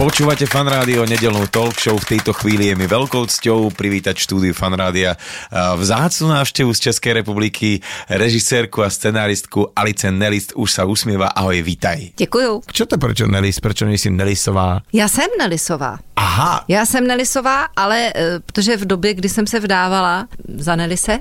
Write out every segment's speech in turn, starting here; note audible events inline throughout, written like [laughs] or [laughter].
Počúvate Fan Rádio, nedelnú talk show. V tejto chvíli je mi veľkou cťou privítať štúdiu Fan Rádia a vzácnu návštevu z Českej republiky, režisérku a scenáristku Alice Nelist už sa usmieva. Ahoj, vítaj. Děkuju. Čo to prečo Nelist? Prečo nejsi Nelisová? Já jsem Nelisová. Aha, Já jsem Nelisová, ale eh, protože v době, kdy jsem se vdávala za Nelise,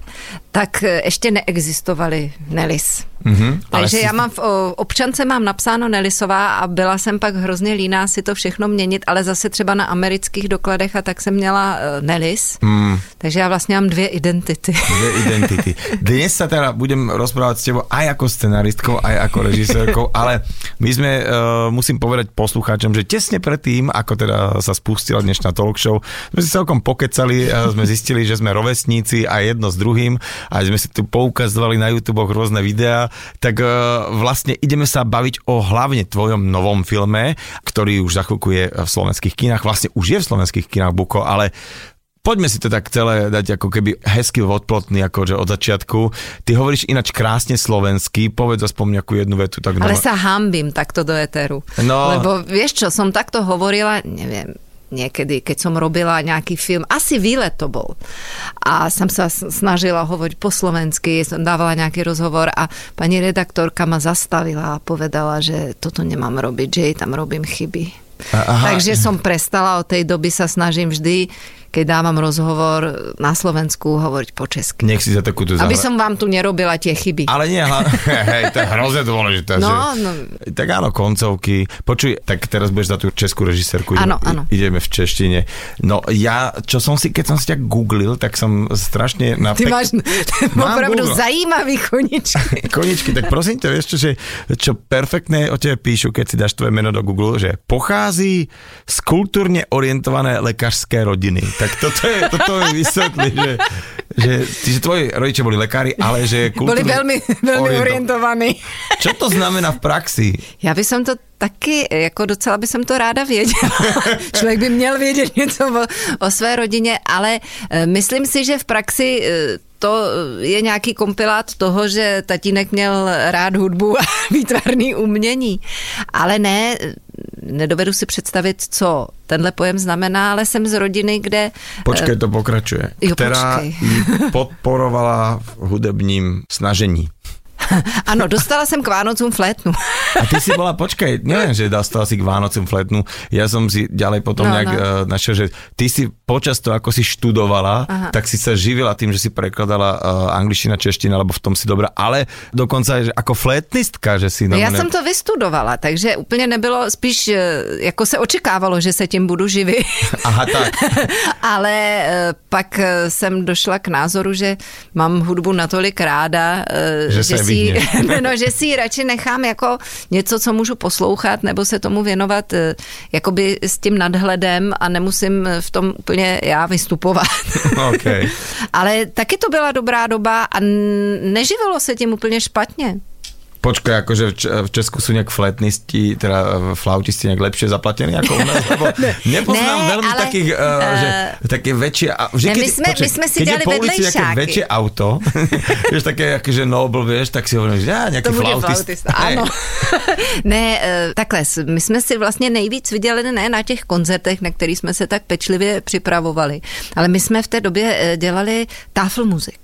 tak eh, ještě neexistovaly Nelis. Mhm, ale Takže si- já mám v občance mám napsáno Nelisová a byla jsem pak hrozně líná si to všechno měnit, ale zase třeba na amerických dokladech a tak jsem měla uh, Nelis. Mm. Takže já vlastně mám dvě identity. dve [laughs] identity. Dnes sa teda budem rozprávať s tebou aj ako scenaristkou, aj ako režisérkou, ale my sme, uh, musím povedať poslucháčom, že tesne predtým, ako teda sa spustila dnešná talk show, sme si celkom pokecali, a sme zistili, že sme rovesníci a jedno s druhým a sme si tu poukazovali na YouTube rôzne videá, tak uh, vlastne ideme sa baviť o hlavne tvojom novom filme, ktorý už za chvíľku je v slovenských kinách, vlastne už je v slovenských kinách Buko, ale Poďme si to tak celé dať ako keby hezky odplotný akože od začiatku. Ty hovoríš ináč krásne slovensky, povedz aspoň nejakú jednu vetu. Tak Ale doma- sa hambím takto do eteru. No. Lebo vieš čo, som takto hovorila, neviem, niekedy, keď som robila nejaký film, asi výlet to bol. A som sa snažila hovoriť po slovensky, som dávala nejaký rozhovor a pani redaktorka ma zastavila a povedala, že toto nemám robiť, že jej tam robím chyby. Aha. Takže som prestala, od tej doby sa snažím vždy, keď dávam rozhovor na Slovensku, hovoriť po česky. Nech si za takúto Aby zahra- som vám tu nerobila tie chyby. Ale nie, hla... [laughs] hej, to je hrozne dôležité. No, že... no. Tak áno, koncovky. Počuj, tak teraz budeš za tú českú režisérku. Áno, áno. Ideme v češtine. No ja, čo som si, keď som si ťa googlil, tak som strašne na... Ty pek- máš [laughs] opravdu Google. zajímavý koničky. [laughs] Koničky, tak prosím ťa, vieš čo, že, čo perfektné o tebe píšu, keď si dáš tvoje meno do Google, že pochází z kultúrne orientované lekárské rodiny. Tak toto je, toto je vysvetlí, že, že, že tvoji rodičia boli lekári, ale že Boli kultúrne veľmi, veľmi oriento- orientovaní. Čo to znamená v praxi? Já by som to taky, jako docela by som to ráda věděla. [laughs] Člověk by měl vědět něco o, o své rodině, ale eh, myslím si, že v praxi eh, to je nějaký kompilát toho, že tatínek měl rád hudbu a [laughs] výtvarný umění. Ale ne, nedovedu si představit, co tenhle pojem znamená, ale jsem z rodiny, kde... Počkej, to pokračuje. jo, Která počkej. podporovala v hudebním snažení. [laughs] Ano, dostala jsem k Vánocům flétnu. A ty si bola, počkaj, neviem, že dostala si k Vánocom fletnú. Ja som si ďalej potom No, nejak no. no. našiel, že ty si počas toho, ako si študovala, Aha. tak si sa živila tým, že si prekladala uh, angličtina, čeština, lebo v tom si dobrá, ale dokonca aj ako flétnistka, že si... No, já normálne- jsem to vystudovala, takže úplně nebylo, spíš eh, jako se očekávalo, že se tím budu živit. Aha, tak. [laughs] Ale eh, pak eh, jsem došla k názoru, že mám hudbu natolik ráda, eh, Že že, si, ji- vyhneš. [laughs] no, že si ji radši nechám jako něco, co můžu poslouchat, nebo se tomu věnovat eh, jakoby s tím nadhledem a nemusím v tom úplně já vystupovat. [laughs] OK. Ale taky to byla dobrá doba a neživilo se tím úplně špatně. Počkaj, akože v, Česku sú nejak fletnisti, teda eh, flautisti nejak lepšie zaplatení ako u nás, [laughs] lebo nepoznám Ne, veľmi ale, takých, uh, že také väčšie, že Ne, my sme- my sme si keď dali je po ulici nejaké väčšie auto, [laughs] vieš, také akože noble, vieš, tak si hovorím, že ja, nejaký To flautist. flautista, ano. [laughs] ne, takhle, my jsme si vlastně nejvíc viděli ne na těch koncertech, na kterých jsme se tak pečlivě připravovali, ale my jsme v té době dělali tafel muzik.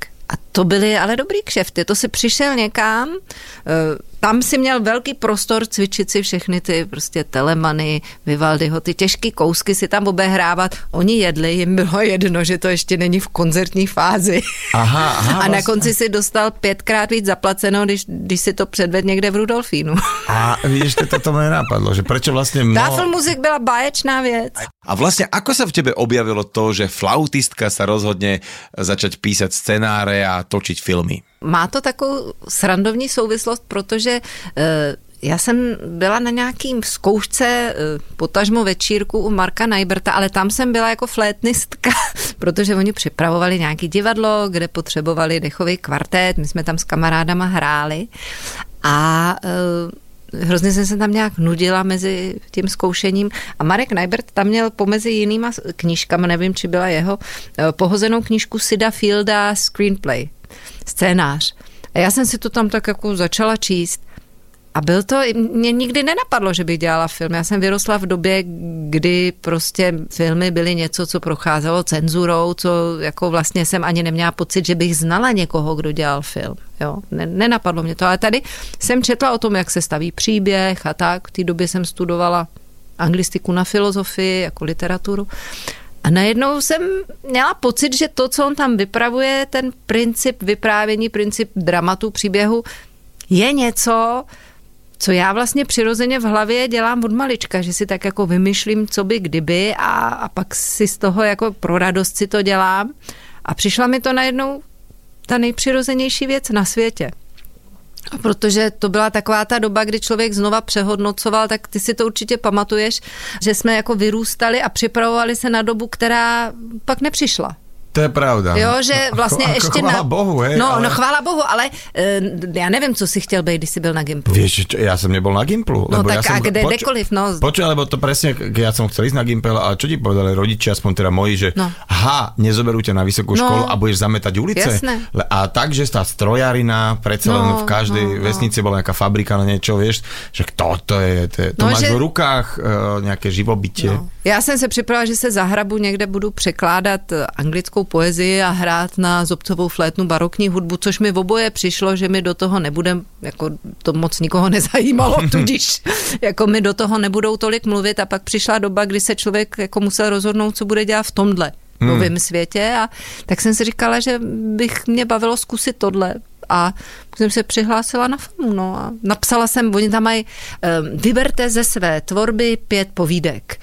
To byly ale dobrý kšefty. To si přišel někam, eh, tam si měl velký prostor cvičit si všechny ty prostě telemany, Vivaldiho, ty těžké kousky si tam obehrávat. Oni jedli, jim bylo jedno, že to ještě není v koncertní fázi. Aha, [laughs] aha, A na vlastně. konci si dostal pětkrát víc zaplaceno, když, když si to předved někde v Rudolfínu. A vidíš, to, to mi nenapadlo, že prečo vlastne mno... Tafel muzik byla báječná věc. A vlastne ako sa v tebe objavilo to, že flautistka sa rozhodne začať písať scenáre a točiť filmy? Má to takovou srandovní souvislost, protože eh, já jsem byla na nějakým zkoušce eh, potažmo večírku u Marka Najberta, ale tam jsem byla jako flétnistka, [laughs] protože oni připravovali nějaký divadlo, kde potřebovali dechový kvartet, my jsme tam s kamarádama hráli a eh, hrozně jsem se tam nějak nudila mezi tím zkoušením a Marek Najbert tam měl pomezi jinýma knížkami, nevím, či byla jeho, eh, pohozenou knížku Sida Fielda Screenplay, scénář. A já jsem si to tam tak jako začala číst a byl to, mě nikdy nenapadlo, že bych dělala film. Já jsem vyrostla v době, kdy prostě filmy byly něco, co procházelo cenzurou, co jako vlastně jsem ani neměla pocit, že bych znala někoho, kdo dělal film. Jo, nenapadlo mě to. Ale tady jsem četla o tom, jak se staví příběh a tak. V té době jsem studovala anglistiku na filozofii, jako literaturu. A najednou jsem měla pocit, že to, co on tam vypravuje, ten princip vyprávění, princip dramatu, příběhu, je něco, co já vlastně přirozeně v hlavě dělám od malička, že si tak jako vymyšlím, co by kdyby a, a pak si z toho jako pro radost si to dělám. A přišla mi to najednou ta nejpřirozenější věc na světě. Protože to byla taková ta doba, kdy člověk znova přehodnocoval, tak ty si to určitě pamatuješ, že jsme jako vyrůstali a připravovali se na dobu, která pak nepřišla. To je pravda. Jo, že vlastně ako, ještě ako chvála na... Bohu, hej, No, ale... no chvála Bohu, ale uh, já nevím, co si chtěl být, když jsi byl na Gimplu. Vieš, čo, ja som nebol na Gimplu. No lebo tak ja som, a kde, kdekoliv, no. Počuj, lebo to presne, ja som chcel ísť na Gimpel, a čo ti povedali rodičia, aspoň teda moji, že No. ha, nezoberú ťa na vysokú No. školu a budeš zametať ulice. Jasné. A tak, že tá strojarina, predsa len No, v každej no, no. vesnici bola nejaká fabrika na niečo, vieš, že kto to je, to, je, to No, máš že- v rukách uh, nejaké živobytie. No. Já jsem se připravila, že se zahrabu někde budu překládat eh, anglickou poezii a hrát na zobcovou flétnu barokní hudbu, což mi v oboje přišlo, že mi do toho nebude, jako to moc nikoho [laughs] nezajímalo, [laughs] tudíž jako mi do toho nebudou tolik mluvit. A pak přišla doba, kdy se člověk jako musel rozhodnout, co bude dělat v tomhle novém světě. A tak jsem si říkala, že bych mě bavilo zkusit tohle. A jsem se přihlásila na FAMu, no a napsala jsem, oni tam mají, um, vyberte ze své tvorby pět povídek.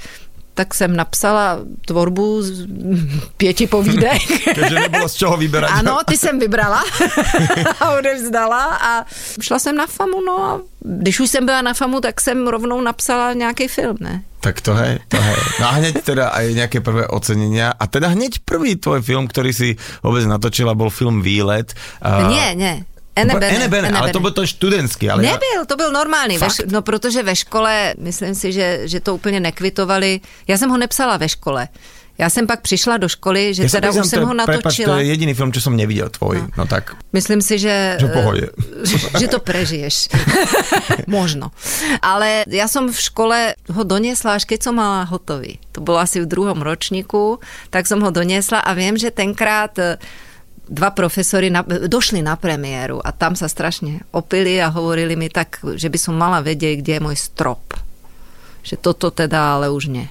Tak jsem napsala tvorbu z [laughs] pěti povídek. Keďže nebolo z čoho vyberať. Ano, ty jsem vybrala [laughs] a odevzdala a šla jsem na FAMu, no a když už jsem byla na FAMu, tak jsem rovnou napsala nějaký film, ne? Tak to hej, to hej. No a hneď teda aj nejaké prvé ocenenia. A teda hneď prvý tvoj film, ktorý si vôbec natočila, bol film Výlet. Uh, Ne, ne. Ene Bene, Ene Bene, Ene ale to byl to študentský. Ale Nebyl, to byl normální. Ve, Fakt? š- no protože ve škole, myslím si, že, že to úplně nekvitovali. Já jsem ho nepsala ve škole. Já jsem pak přišla do školy, že Ja teda už jsem ho natočila. to je jediný film, čo som nevidel tvoj. No, no tak, Myslím si, že... že v pohode. [laughs] že, to prežiješ. [laughs] Možno. Ale ja som v škole ho doniesla, až keď som mala hotový. To bolo asi v druhom ročníku, tak som ho doniesla a viem, že tenkrát e, dva profesory na, došli na premiéru a tam sa strašne opili a hovorili mi tak, že by som mala vedieť, kde je môj strop. Že toto teda ale už nie.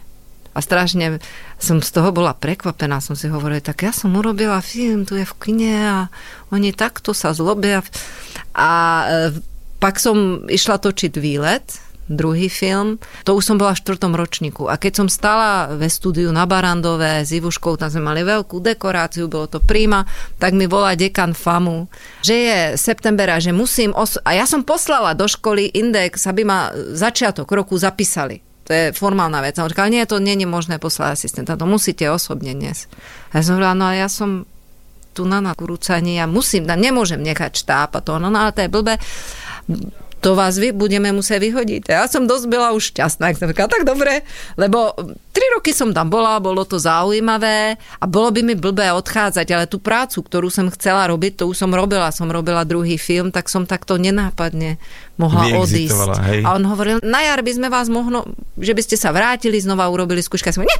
A strašne som z toho bola prekvapená, som si hovorila, tak ja som urobila film, tu je v kine a oni takto sa zlobia. A e, pak som išla točiť výlet, druhý film, to už som bola v štvrtom ročníku. A keď som stala ve studiu na Barandové s Ivuškou, tam sme mali veľkú dekoráciu, bolo to príma, tak mi volá dekan FAMu, že je september a že musím... Os- a ja som poslala do školy index, aby ma začiatok roku zapísali. To je formálna vec. A on říkal, nie, to nie je možné poslať asistenta, to musíte osobne dnes. A ja som hovorila, no a ja som tu na nakurúcaní, ja musím, ja nemôžem nechať štáb a to, no, no ale to je blbé to vás vy budeme musieť vyhodiť. Ja som dosť byla už šťastná, jak som říkala, tak dobre, lebo tri roky som tam bola, bolo to zaujímavé a bolo by mi blbé odchádzať, ale tú prácu, ktorú som chcela robiť, to už som robila, som robila druhý film, tak som takto nenápadne mohla odísť. Hej. A on hovoril, na jar by sme vás mohlo, že by ste sa vrátili, znova urobili skúška. Som, nie.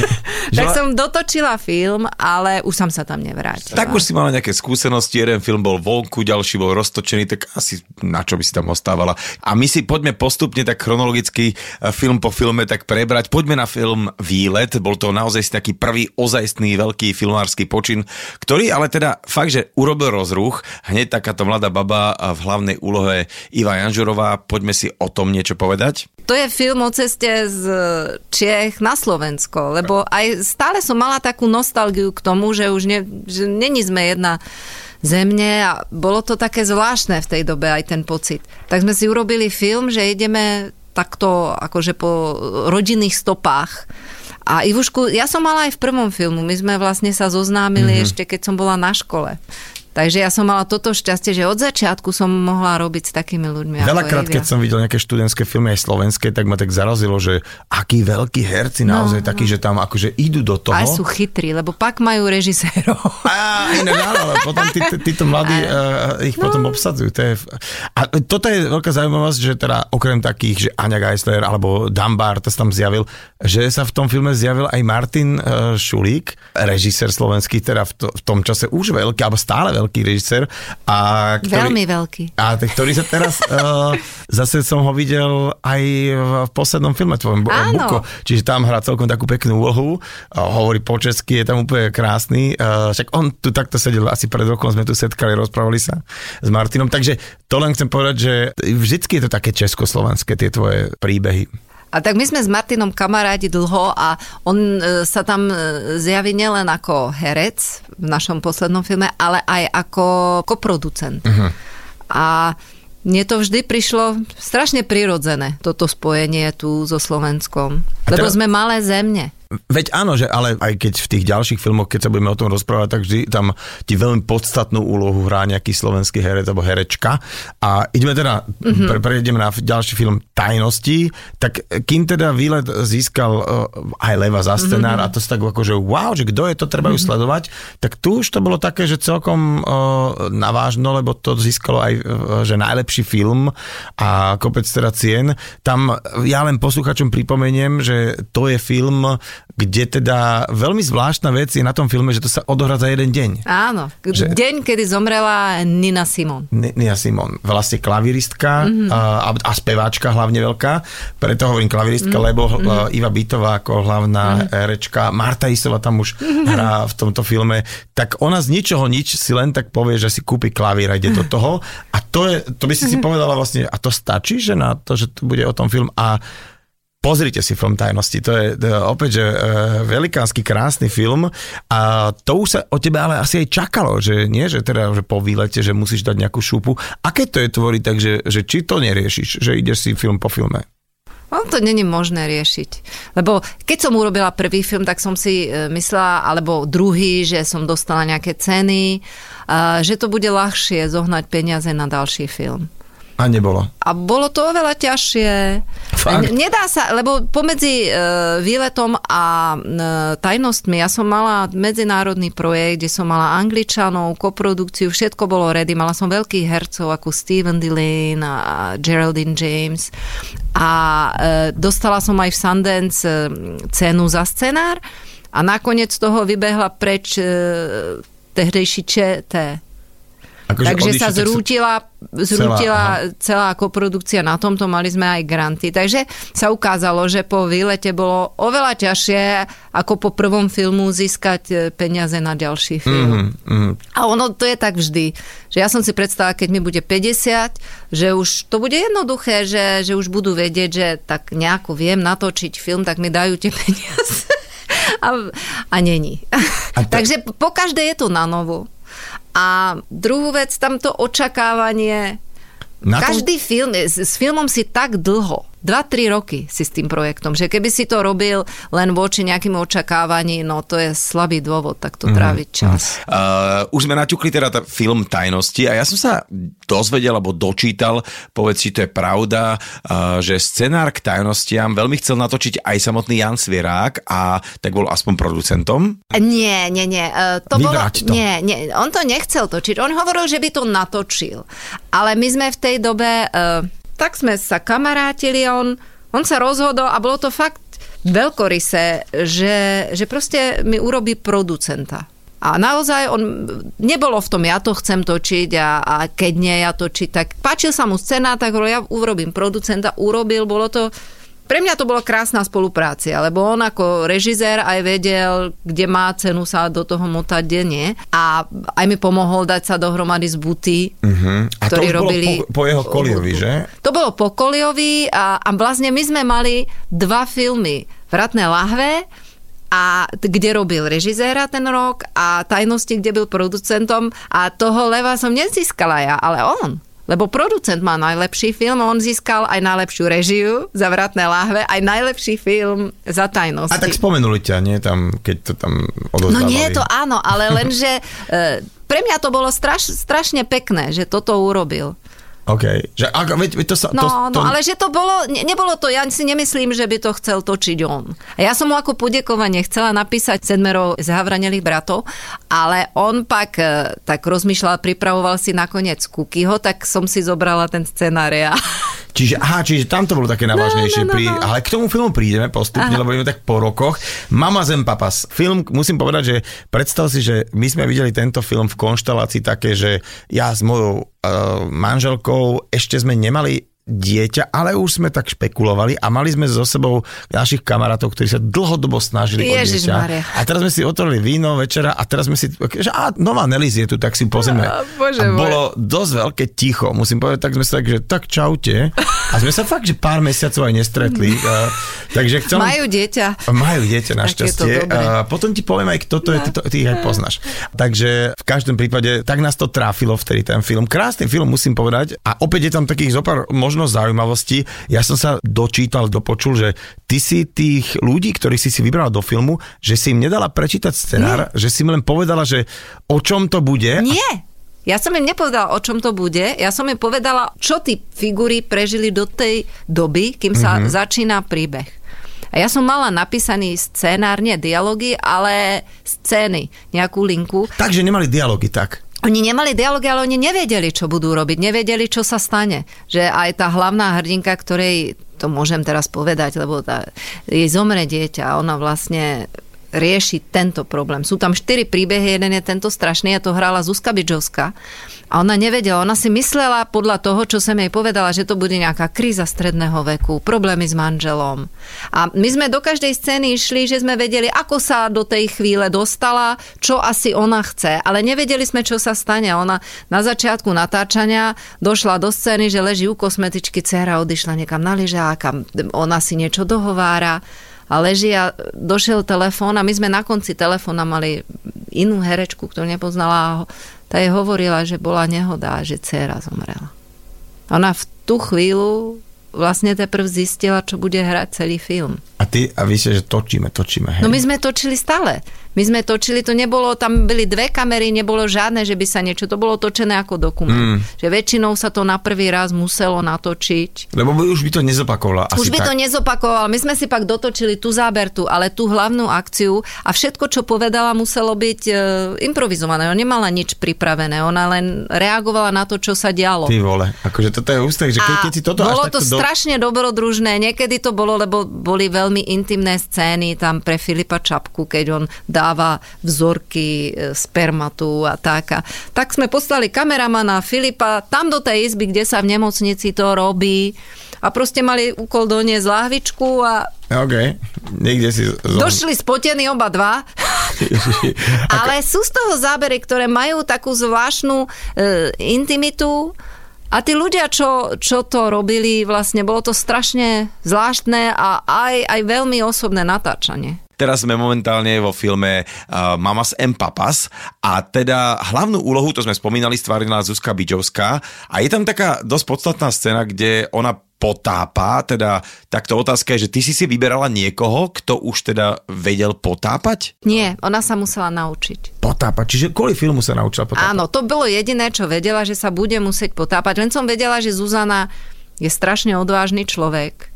[laughs] tak som dotočila film, ale už som sa tam nevrátila. Tak už si mala nejaké skúsenosti, jeden film bol vonku, ďalší bol roztočený, tak asi na čo by si tam ostávala. A my si poďme postupne tak chronologicky eh, film po filme tak prebrať. Poďme na film Výlet, bol to naozaj taký prvý ozajstný veľký filmársky počin, ktorý ale teda fakt, že urobil rozruch. Hneď takáto mladá baba v hlavnej úlohe Iva Janžurová. Poďme si o tom niečo povedať. To je film o ceste z Čiech na Slovensko, lebo aj stále som mala takú nostalgiu k tomu, že už ne, že není sme jedna zemne a bolo to také zvláštne v tej dobe aj ten pocit. Tak sme si urobili film, že ideme takto akože po rodinných stopách. A Ivušku, ja som mala aj v prvom filmu, my sme vlastne sa zoznámili mm-hmm. ešte keď som bola na škole. Takže ja som mala toto šťastie, že od začiatku som mohla robiť s takými ľuďmi. Veľakrát, keď som videl nejaké študentské filmy aj slovenské, tak ma tak zarazilo, že akí veľkí herci No, naozaj takí, že tam akože idú do toho. Aj sú chytrí, lebo pak majú režisérov. [laughs] Á, ale potom tí, tí, títo mladí uh, ich potom obsadzujú. To je, a toto je veľká zaujímavosť, že teda okrem takých, že Aňa Geisler alebo Dumbar, to sa tam zjavil, že sa v tom filme zjavil aj Martin uh, Šulík, režisér slovenský, teda v, to, v tom čase už veľký, alebo stále veľký režisér. A ktorý, Veľmi veľký. A ktorý sa teraz, uh, [laughs] zase som ho videl aj v poslednom filme tvojom, Áno. Buko. Čiže tam hrá celkom takú peknú úlohu, uh, hovorí po česky, je tam úplne krásny. Uh, však on tu takto sedel asi pred rokom, sme tu setkali, rozprávali sa s Martinom. Takže to len chcem povedať, že vždycky je to také československé, tie tvoje príbehy. A tak my sme s Martinom kamarádi dlho a on e, sa tam e, zjaví nielen ako herec v našom poslednom filme, ale aj ako koproducent. Uh-huh. A mne to vždy prišlo strašne prirodzené, toto spojenie tu so Slovenskom. A Lebo teraz- sme malé zemne. Veď áno, že ale aj keď v tých ďalších filmoch, keď sa budeme o tom rozprávať, tak vždy tam ti veľmi podstatnú úlohu hrá nejaký slovenský herec alebo herečka. A ideme teda, mm-hmm. pre, prejdeme na ďalší film Tajnosti, tak kým teda výlet získal uh, aj Leva za scenár mm-hmm. a to sa tak ako, že wow, že kto je to, treba ju mm-hmm. sledovať, tak tu už to bolo také, že celkom uh, navážno, lebo to získalo aj, uh, že najlepší film a kopec teda cien. Tam ja len posluchačom pripomeniem, že to je film, kde teda veľmi zvláštna vec je na tom filme, že to sa odohrá za jeden deň. Áno. Že- Deň, kedy zomrela Nina Simon. N- Nia Simon, vlastne klaviristka mm-hmm. a, a speváčka hlavne veľká, preto hovorím klaviristka, mm-hmm. lebo mm-hmm. Iva Bytová ako hlavná mm-hmm. herečka, Marta Isova tam už mm-hmm. hrá v tomto filme, tak ona z ničoho nič si len tak povie, že si kúpi klavír a ide do toho a to, je, to by si si povedala vlastne, a to stačí, že na to, že to bude o tom film a Pozrite si film Tajnosti, to je, je opäť, že e, velikánsky krásny film a to už sa o tebe ale asi aj čakalo, že nie, že teda že po výlete, že musíš dať nejakú šupu. A keď to je tvoriť, takže že či to neriešiš, že ideš si film po filme? On to není možné riešiť. Lebo keď som urobila prvý film, tak som si e, myslela, alebo druhý, že som dostala nejaké ceny, že to bude ľahšie zohnať peniaze na ďalší film. A nebolo. A bolo to oveľa ťažšie. Fakt? Nedá sa, lebo pomedzi e, výletom a e, tajnostmi ja som mala medzinárodný projekt, kde som mala Angličanov, koprodukciu, všetko bolo ready. Mala som veľkých hercov ako Steven Dillane a Geraldine James a e, dostala som aj v Sundance e, cenu za scenár a nakoniec z toho vybehla preč e, tehdejší ČT. Akože Takže sa zrútila, zrútila celá, celá koprodukcia na tomto, mali sme aj granty. Takže sa ukázalo, že po výlete bolo oveľa ťažšie ako po prvom filmu získať e, peniaze na ďalší film. Mm, mm. A ono to je tak vždy, že ja som si predstavila, keď mi bude 50, že už to bude jednoduché, že, že už budú vedieť, že tak nejako viem natočiť film, tak mi dajú tie [laughs] peniaze. A, a není. A ta- Takže po každé je to na novo. A druhú vec, tamto očakávanie. Na tom- Každý film, s, s filmom si tak dlho, 2-3 roky si s tým projektom, že keby si to robil len voči nejakým očakávaní, no to je slabý dôvod takto Mhm, tráviť čas. Uh, už sme naťukli teda tá film Tajnosti a ja som sa dozvedel alebo dočítal, povedz, či to je pravda, uh, že scenár k tajnostiam veľmi chcel natočiť aj samotný Jan Svierák a tak bol aspoň producentom. Nie, nie, nie. e, To bolo, Vybrať to. Nie, nie. On to nechcel točiť. On hovoril, že by to natočil. Ale my sme v tej dobe, uh, tak sme sa kamarátili a on, on sa rozhodol a bolo to fakt veľkorysé, že, že proste mi urobí producenta. A naozaj on nebolo v tom, ja to chcem točiť a, a keď nie ja točiť, tak páčil sa mu scéna, tak hovoril, ja urobím producenta, urobil, bolo to pre mňa to bola krásna spolupráca, lebo on ako režisér aj vedel, kde má cenu sa do toho motať, kde nie. A aj mi pomohol dať sa dohromady z buty, Uh-huh. A to ktorí už bolo robili... po, po jeho koliovi, že? To bolo po Koliovi a, a vlastne my sme mali dva filmy. Vratné lahve a kde robil režiséra ten rok a tajnosti, kde byl producentom a toho leva som nezískala ja, ale on. Lebo producent má najlepší film, on získal aj najlepšiu režiu za Vratné lahve, aj najlepší film za tajnosti. A tak spomenuli ťa, nie tam, keď to tam No odozdávali. nie, to áno, ale [laughs] lenže e, pre mňa to bolo straš, strašne pekné, že toto urobil. OK. Že, ako, veď, veď to sa, No, to, no, to, ale že to bolo, ne, nebolo to, ja si nemyslím, že by to chcel točiť on. A ja som mu ako podekovanie chcela napísať sedmero zhavranelých bratov, ale on pak e, tak rozmýšľal, pripravoval si nakoniec Kukyho, tak som si zobrala ten scenár ja. [laughs] Čiže, aha, čiže tam to bolo také navážnejšie. no, no, pri, no. Ale k tomu filmu prídeme postupne, Aha. lebo ideme tak po rokoch. Mama Zem Papas. Film, musím povedať, že predstav si, že my sme videli tento film v konštelácii také, že ja s mojou manželkou ešte sme nemali dieťa, ale už sme tak špekulovali a mali sme so sebou našich kamarátov, ktorí sa dlhodobo snažili o Ježišmaria. dieťa. A teraz sme si otvorili víno večera a teraz sme si, že á, nová Nelis je tu, tak si pozrieme. Á, bože a môj. bolo dosť veľké ticho, musím povedať, tak sme sa tak, že tak čaute. A sme sa fakt, že pár mesiacov aj nestretli. [laughs] Takže chcem... Majú dieťa. Majú dieťa našťastie. No. A potom ti poviem aj, kto to je, ty, to, ty ich aj poznáš. Takže v každom prípade, tak nás to tráfilo vtedy ten film. Krásny film, musím povedať. A opäť je tam takých zopár možno zaujímavostí. Ja som sa dočítal, dopočul, že ty si tých ľudí, ktorých si si vybrala do filmu, že si im nedala prečítať scenár, že si im len povedala, že o čom to bude. Nie. Ja som im nepovedala, o čom to bude. Ja som im povedala, čo tí figúry prežili do tej doby, kým sa Mhm. mm-hmm. začína príbeh. A ja som mala napísaný scénár, nie dialógy, ale scény, nejakú linku. Takže nemali dialógy tak. Oni nemali dialógy, ale oni nevedeli, čo budú robiť, nevedeli, čo sa stane. Že aj tá hlavná hrdinka, ktorej, to môžem teraz povedať, lebo tá, jej zomre dieťa a ona vlastne rieši tento problém. Sú tam štyri príbehy, jeden je tento strašný, a to hrala Zuzka Bidžovská. A ona nevedela, ona si myslela podľa toho, čo som jej povedala, že to bude nejaká kríza stredného veku, problémy s manželom. A my sme do každej scény išli, že sme vedeli, ako sa do tej chvíle dostala, čo asi ona chce, ale nevedeli sme, čo sa stane. Ona na začiatku natáčania došla do scény, že leží u kosmetičky, dcera odišla niekam na lyžák a ona si niečo dohovára a leží a došiel telefón a my sme na konci telefóna mali inú herečku, ktorú nepoznala a tá jej hovorila, že bola nehoda a že dcera zomrela. Ona v tú chvíľu vlastne teprv zistila, čo bude hrať celý film. A ty, a vy ste, že točíme, točíme. Hej. No my sme točili stále. My sme točili, to nebolo, tam byli dve kamery, nebolo žiadne, že by sa niečo, to bolo točené ako dokument. Mm. Že väčšinou sa to na prvý raz muselo natočiť. Lebo by, už by to nezopakovala. Asi Už by tak. to nezopakoval. My sme si pak dotočili tú zábertu, ale tú hlavnú akciu a všetko, čo povedala, muselo byť e, improvizované. Ona nemala nič pripravené. Ona len reagovala na to, čo sa dialo. Ty vole, akože toto je ústek, že keď, keď si toto bolo to takto strašne dobrodružné. Niekedy to bolo, lebo boli veľmi intimné scény tam pre Filipa Čapku, keď on dáva vzorky e, spermatu a tak. A tak sme poslali kameramana Filipa tam do tej izby, kde sa v nemocnici to robí. A proste mali úkol doniesť lahvičku a do... OK, niekde si... Zom... došli spotení oba dva. [laughs] Ale sú z toho zábery, ktoré majú takú zvláštnu e, intimitu a tí ľudia, čo, čo to robili, vlastne bolo to strašne zvláštne a aj, aj veľmi osobné natáčanie. Teraz sme momentálne vo filme uh, Mamas and Papas a teda hlavnú úlohu, to sme spomínali, stvárila Zuzka Bidžovská a je tam taká dosť podstatná scéna, kde ona potápa, teda takto otázka je, že ty si si vyberala niekoho, kto už teda vedel potápať? Nie, ona sa musela naučiť. Potápať, čiže kvôli filmu sa naučila potápať. Áno, to bolo jediné, čo vedela, že sa bude musieť potápať. Len som vedela, že Zuzana je strašne odvážny človek.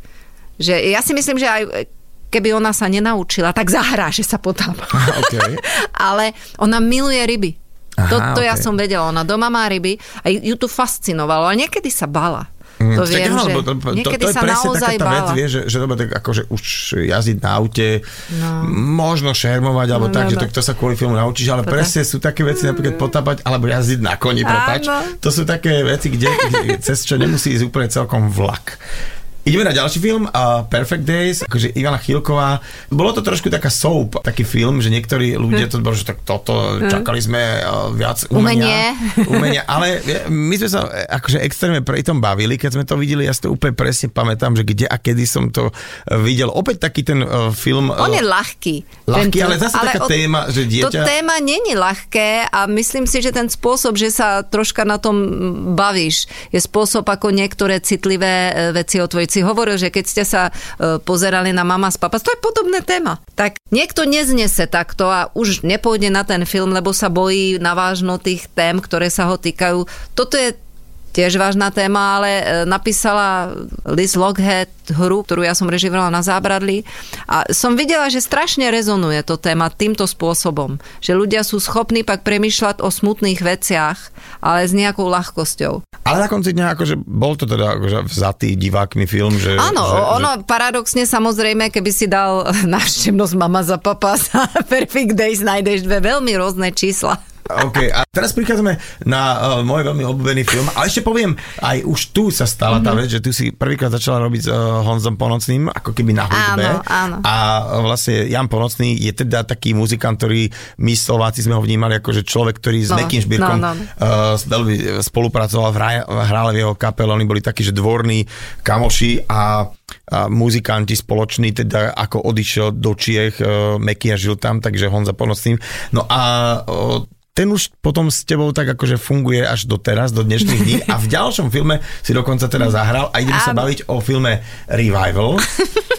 Že ja si myslím, že aj keby ona sa nenaučila, tak zahrá, že sa potápa. Okay. [laughs] Ale ona miluje ryby. To, Aha, to ja ok. som vedela. Ona doma má ryby a ju to fascinovalo. Ale niekedy sa bala. Mm, To viem, že to, to, niekedy to je sa naozaj taká vec, vie, že, že dobre, tak akože už jazdiť na aute, No. možno šermovať, alebo No, tak, no, že no. to, to sa kvôli filmu naučíš, ale To presne sú také veci, napríklad potápať, alebo jazdiť na koni, prepač. To sú také veci, kde, kde, cez čo nemusí ísť úplne celkom vlak. Ideme na ďalší film, uh, Perfect Days, akože Ivana Chilková. Bolo to trošku taká soap, taký film, že niektorí ľudia to bolo, že tak toto, čakali sme uh, viac umenia. umenia. [laughs] Ale e, my sme sa e, akože extrémne pri tom bavili, keď sme to videli, ja si to úplne presne pamätám, že kde a kedy som to videl. Opäť taký ten uh, film... On je ľahký. ľahký, ale zase taká téma, že To dieťa- téma není ľahké a myslím si, že ten spôsob, že sa troška na tom bavíš, je spôsob, ako niektoré citlivé veci o tvojej si hovoril, že keď ste sa e, pozerali na Mama z Papas, to je podobné téma. Tak niekto neznese takto a už nepôjde na ten film, lebo sa bojí na vážno tých tém, ktoré sa ho týkajú. Toto je tiež vážna téma, ale e, napísala Liz Lockhead hru, ktorú ja som režirovala na zábradli a som videla, že strašne rezonuje to téma týmto spôsobom, že ľudia sú schopní pak premýšľať o smutných veciach, ale s nejakou ľahkosťou. Ale na konci dňa, akože bol to teda akože vzatý divákmi film, že... Áno, že, ono že... paradoxne samozrejme, keby si dal [laughs] návštevnosť mama za papa za [laughs] Perfect Days, nájdeš dve veľmi rôzne čísla. OK, a teraz prichádzame na uh, môj veľmi obľúbený film, ale ešte poviem, aj už tu sa stala mm-hmm. tá vec, že tu si prvýkrát začala robiť s uh, Honzom Ponocným, ako keby na hudbe. Áno, áno. A vlastne Jan Ponocný je teda taký muzikant, ktorý my Slováci sme ho vnímali ako že človek, ktorý s no, Mekým Šbírkom no, no. Uh, spolupracoval, hral v jeho kapele, oni boli takí, že dvorní kamoši a a muzikanti spoloční, teda ako odišiel do Čiech, uh, Meky a žil tam, takže Honza Ponocným. No a uh, ten už potom s tebou tak akože funguje až do teraz, do dnešných dní a v ďalšom filme si dokonca teda zahral a ideme sa baviť o filme Revival. [laughs]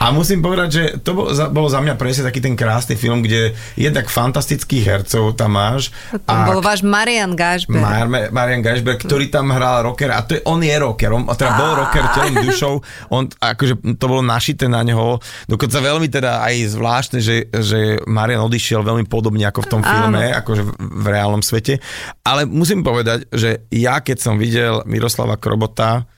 A musím povedať, že to bol za, bolo za mňa presne taký ten krásny film, kde je tak fantastických hercov tam máš. To a bol váš Marian Gašber. Mar, Marian Gašber, ktorý tam hral rocker a to je, on je rocker, on teda bol rocker telom dušou, on akože to bolo našité na neho, dokonca veľmi teda aj zvláštne, že, že Marian odišiel veľmi podobne ako v tom filme, Áno. akože v, v reálnom svete, ale musím povedať, že ja keď som videl Miroslava Krobota,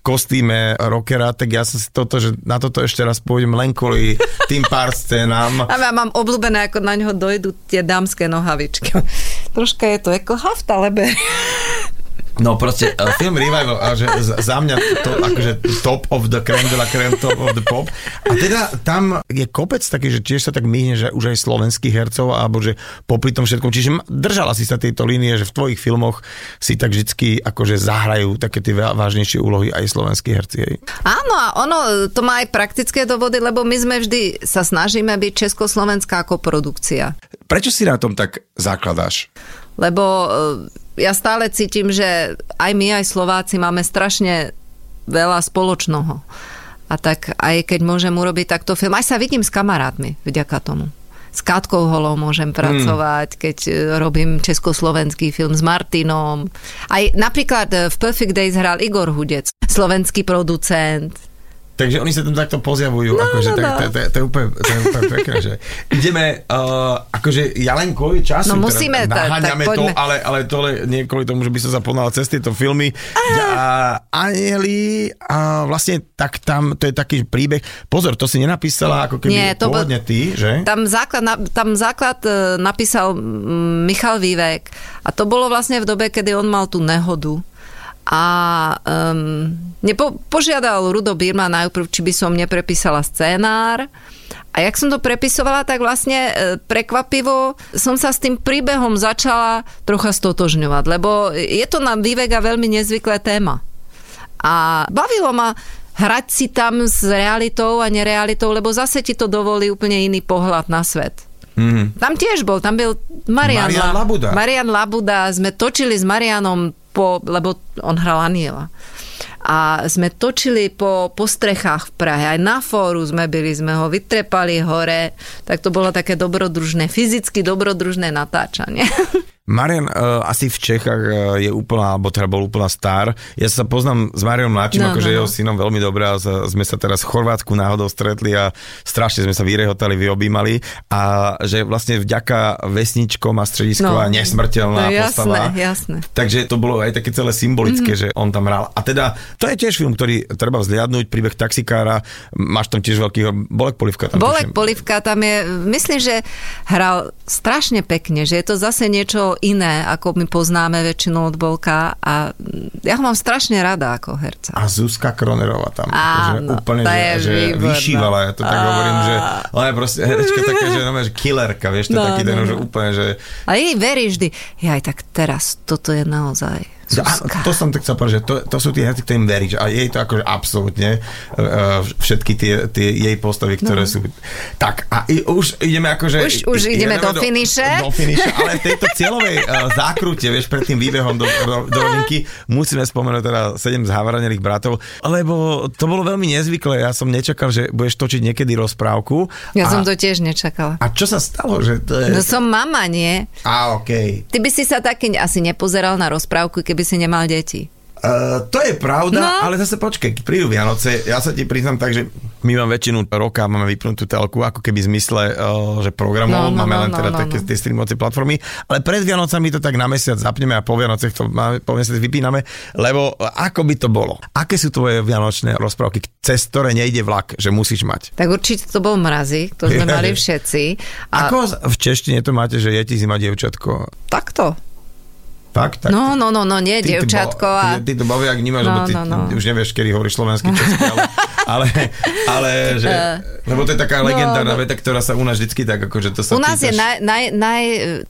kostýme rockera, tak ja som si toto, že na toto ešte raz pôjdem len kvôli tým pár scénám. [laughs] A ja mám obľúbené, ako na ňo dojdu tie dámske nohavičky. [laughs] Troška je to ako hafta, lebe. No proste uh, film Revival, a že za mňa to akože top of the creme de la creme, top of the pop. A teda tam je kopec taký, že tiež sa tak myhne, že už aj slovenských hercov, alebo že popri tom všetkom. Čiže držala si sa tejto línie, že v tvojich filmoch si tak vždycky akože zahrajú také tie vážnejšie úlohy aj slovenskí herci. Hej. Áno a ono, to má aj praktické dôvody, lebo my sme vždy sa snažíme byť československá ako produkcia. Prečo si na tom tak zakladáš? Lebo ja stále cítim, že aj my, aj Slováci máme strašne veľa spoločného. A tak aj keď môžem urobiť takto film, aj sa vidím s kamarátmi vďaka tomu. S Katkou Holou môžem pracovať, mm. keď e, robím československý film s Martinom. Aj napríklad v Perfect Days hral Igor Hudec, slovenský producent Takže oni sa tam takto pozjavujú, no, akože, no, tak, no. To, to, to, je úplne, to je úplne pekné, že ideme, uh, akože ja len kvôli času, no musíme, teda, naháňame to, ale, ale to nie kvôli tomu, že by som sa ponal cez tieto filmy. A a vlastne tak tam, to je taký príbeh, pozor, to si nenapísala ako keby nie, to pôvodne ty, že? Tam základ, tam základ e, napísal Michal Vývek a to bolo vlastne v dobe, kedy on mal tú nehodu a um, nepo, požiadal Rudo Birma najprv, či by som neprepísala scénár. A jak som to prepisovala, tak vlastne e, prekvapivo som sa s tým príbehom začala trocha stotožňovať, lebo je to na Vivega veľmi nezvyklé téma. A bavilo ma hrať si tam s realitou a nerealitou, lebo zase ti to dovolí úplne iný pohľad na svet. Mm. Tam tiež bol, tam byl Marian, Marian Labuda. Marian Labuda, sme točili s Marianom po, lebo on hral Aniela. A sme točili po, po strechách v Prahe, aj na fóru sme byli, sme ho vytrepali hore, tak to bolo také dobrodružné, fyzicky dobrodružné natáčanie. [laughs] Marian uh, asi v Čechách uh, je úplná, alebo teda bol úplná star. Ja sa poznám s Marianom Náčim, no, akože no, jeho no. synom veľmi dobré a sme sa teraz v Chorvátsku náhodou stretli a strašne sme sa vyrehotali, vyobímali a že vlastne vďaka vesničkom a stredisková no, nesmrteľná no, jasné, postava. jasné. Takže to bolo aj také celé symbolické, mm-hmm. že on tam hral. A teda to je tiež film, ktorý treba vzliadnúť, príbeh taxikára, máš tam tiež veľký Bolek Polivka. Tam Bolek Polivka tam je, myslím, že hral strašne pekne, že je to zase niečo iné, ako my poznáme väčšinou od Bolka a ja ho mám strašne rada ako herca. A Zuzka Kronerová tam. Áno, že úplne, že, že vyšívala, ja to tak a... hovorím, že ona je proste herečka taká, že, no, že killerka, vieš, to no, taký no, ten, no. že úplne, že... A jej veríš vždy, aj tak teraz, toto je naozaj A, to som tak chcel povedať, že to, to sú tie herci, ktorým veríš a jej to akože absolútne uh, všetky tie, tie jej postavy, ktoré no. sú... Tak a i, už ideme akože... Už, už ideme do, do finiše. Do finiše, ale v tejto cieľovej uh, zákrute, vieš, pred tým výbehom do, do, do rovinky musíme spomenúť teda sedem zhavranelých bratov, lebo to bolo veľmi nezvyklé. Ja som nečakal, že budeš točiť niekedy rozprávku. Ja a, som to tiež nečakala. A čo sa stalo? Že to je... No som mama, nie? A, okej. Okay. Ty by si sa taký asi nepozeral na rozprávku, keby si nemal deti. Uh, to je pravda, no. ale zase počkej, prídu Vianoce, ja sa ti priznám tak, že my mám väčšinu roka, máme vypnutú telku, ako keby v zmysle, uh, že programov, no, no, máme no, len no, teda no, také no. tie streamovacie platformy, ale pred Vianocami to tak na mesiac zapneme a po Vianocech to máme, po mesiac vypíname, lebo ako by to bolo? Aké sú tvoje vianočné rozprávky, cez ktoré nejde vlak, že musíš mať? Tak určite to bol mrazik, to sme [laughs] mali všetci. A... Ako v češtine to máte, že je ti zima dievčatko? Takto. Tak, tak. No, no, no, no, nie, ty, dievčatko. A... Ty, ty to baví, ak vnímaš, no, lebo ty no, no. už nevieš, kedy hovoríš slovenský česky, ale, [laughs] ale, ale že, uh, lebo to je taká no, legendárna no, veta, ktorá sa u nás vždycky tak, akože to sa U nás pýtaš. je naj, naj, naj,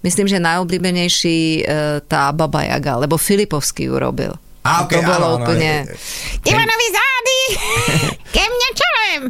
myslím, že najobľúbenejší uh, tá Baba Jaga, lebo Filipovský ju robil. A, okay, to bolo áno, úplne... Áno, Ivanovi zády! [laughs] Ke mne čelem!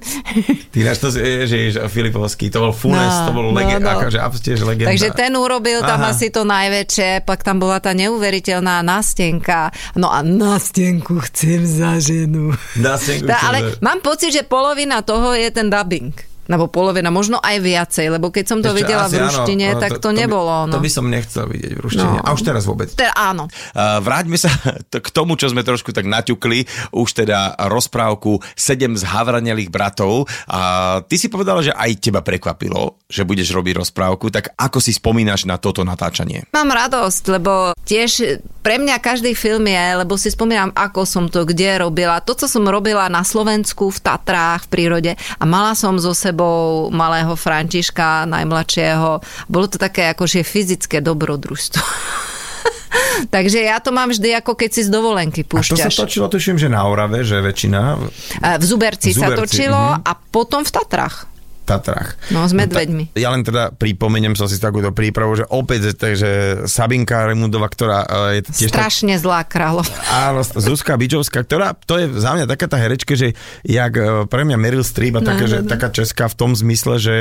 Ty náš to, že Filipovský, to bol Funes, no, to bol lege- no, no. akože tiež legenda. Takže ten urobil tam Aha. asi to najväčšie, pak tam bola tá neuveriteľná nástenka. No a nástenku chcem za ženu. Nástenku chcem Ale za... mám pocit, že polovina toho je ten dubbing alebo polovina, možno aj viacej, lebo keď som to Ešte videla v ruštine, áno, tak to, to nebolo. No. To by som nechcel vidieť v ruštine. No. A už teraz vôbec. Teda áno. Uh, vráťme sa [laughs] k tomu, čo sme trošku tak naťukli, už teda rozprávku Sedem zhavranelých bratov. A ty si povedala, že aj teba prekvapilo, že budeš robiť rozprávku, tak ako si spomínaš na toto natáčanie? Mám radosť, lebo tiež pre mňa každý film je, lebo si spomínam, ako som to kde robila. To, co som robila na Slovensku, v Tatrách, v prírode a mala som zo sebou sebou malého Františka, najmladšieho. Bolo to také akože fyzické dobrodružstvo. [laughs] Takže ja to mám vždy ako keď si z dovolenky púšťaš. A to sa točilo, tuším, že na Orave, že väčšina... V Zuberci, v Zuberci sa točilo uh-huh. a potom v Tatrach. Tatrach. No, s medveďmi. Ja len teda pripomeniem som si takúto prípravu, že opäť, takže Sabinka Remundova, ktorá e, je tiež... Strašne tak, zlá kráľov. Áno, Zuzka Bičovská, ktorá, to je za mňa taká tá herečka, že jak e, pre mňa Meryl Streep a no, taká, no, že, no. taká česká v tom zmysle, že,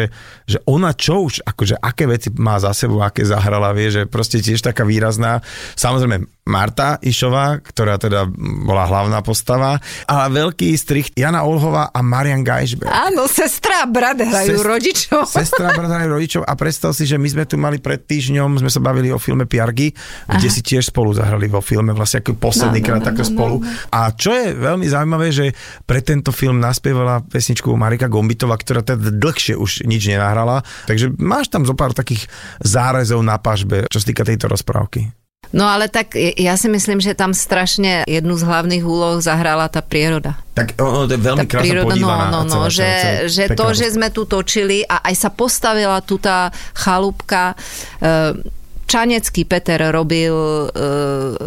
že ona čo už, akože aké veci má za sebou, aké zahrala, vie, že proste tiež taká výrazná. Samozrejme, Marta Išová, ktorá teda bola hlavná postava, a veľký strich Jana Olhová a Marian Geisberg. Áno, sestra a brat hrajú Sest, rodičov. [laughs] Sestra a brat hrajú rodičov a predstav si, že my sme tu mali pred týždňom, sme sa bavili o filme Piargy, Aha. kde si tiež spolu zahrali vo filme, vlastne ako posledný no, krát no, takto no, spolu. No, no. A čo je veľmi zaujímavé, že pre tento film naspievala pesničku Marika Gombitová, ktorá teda dlhšie už nič nenahrala, takže máš tam zo pár takých zárezov na pažbe, čo sa týka tejto rozprávky. No ale tak ja si myslím, že tam strašne jednu z hlavných úloh zahrala tá príroda. Tak ono, to je veľmi krásne príroda. No, no, no, že, že to, že sme tu točili a aj sa postavila tu tá chalúbka. E, Čanecký Peter robil uh,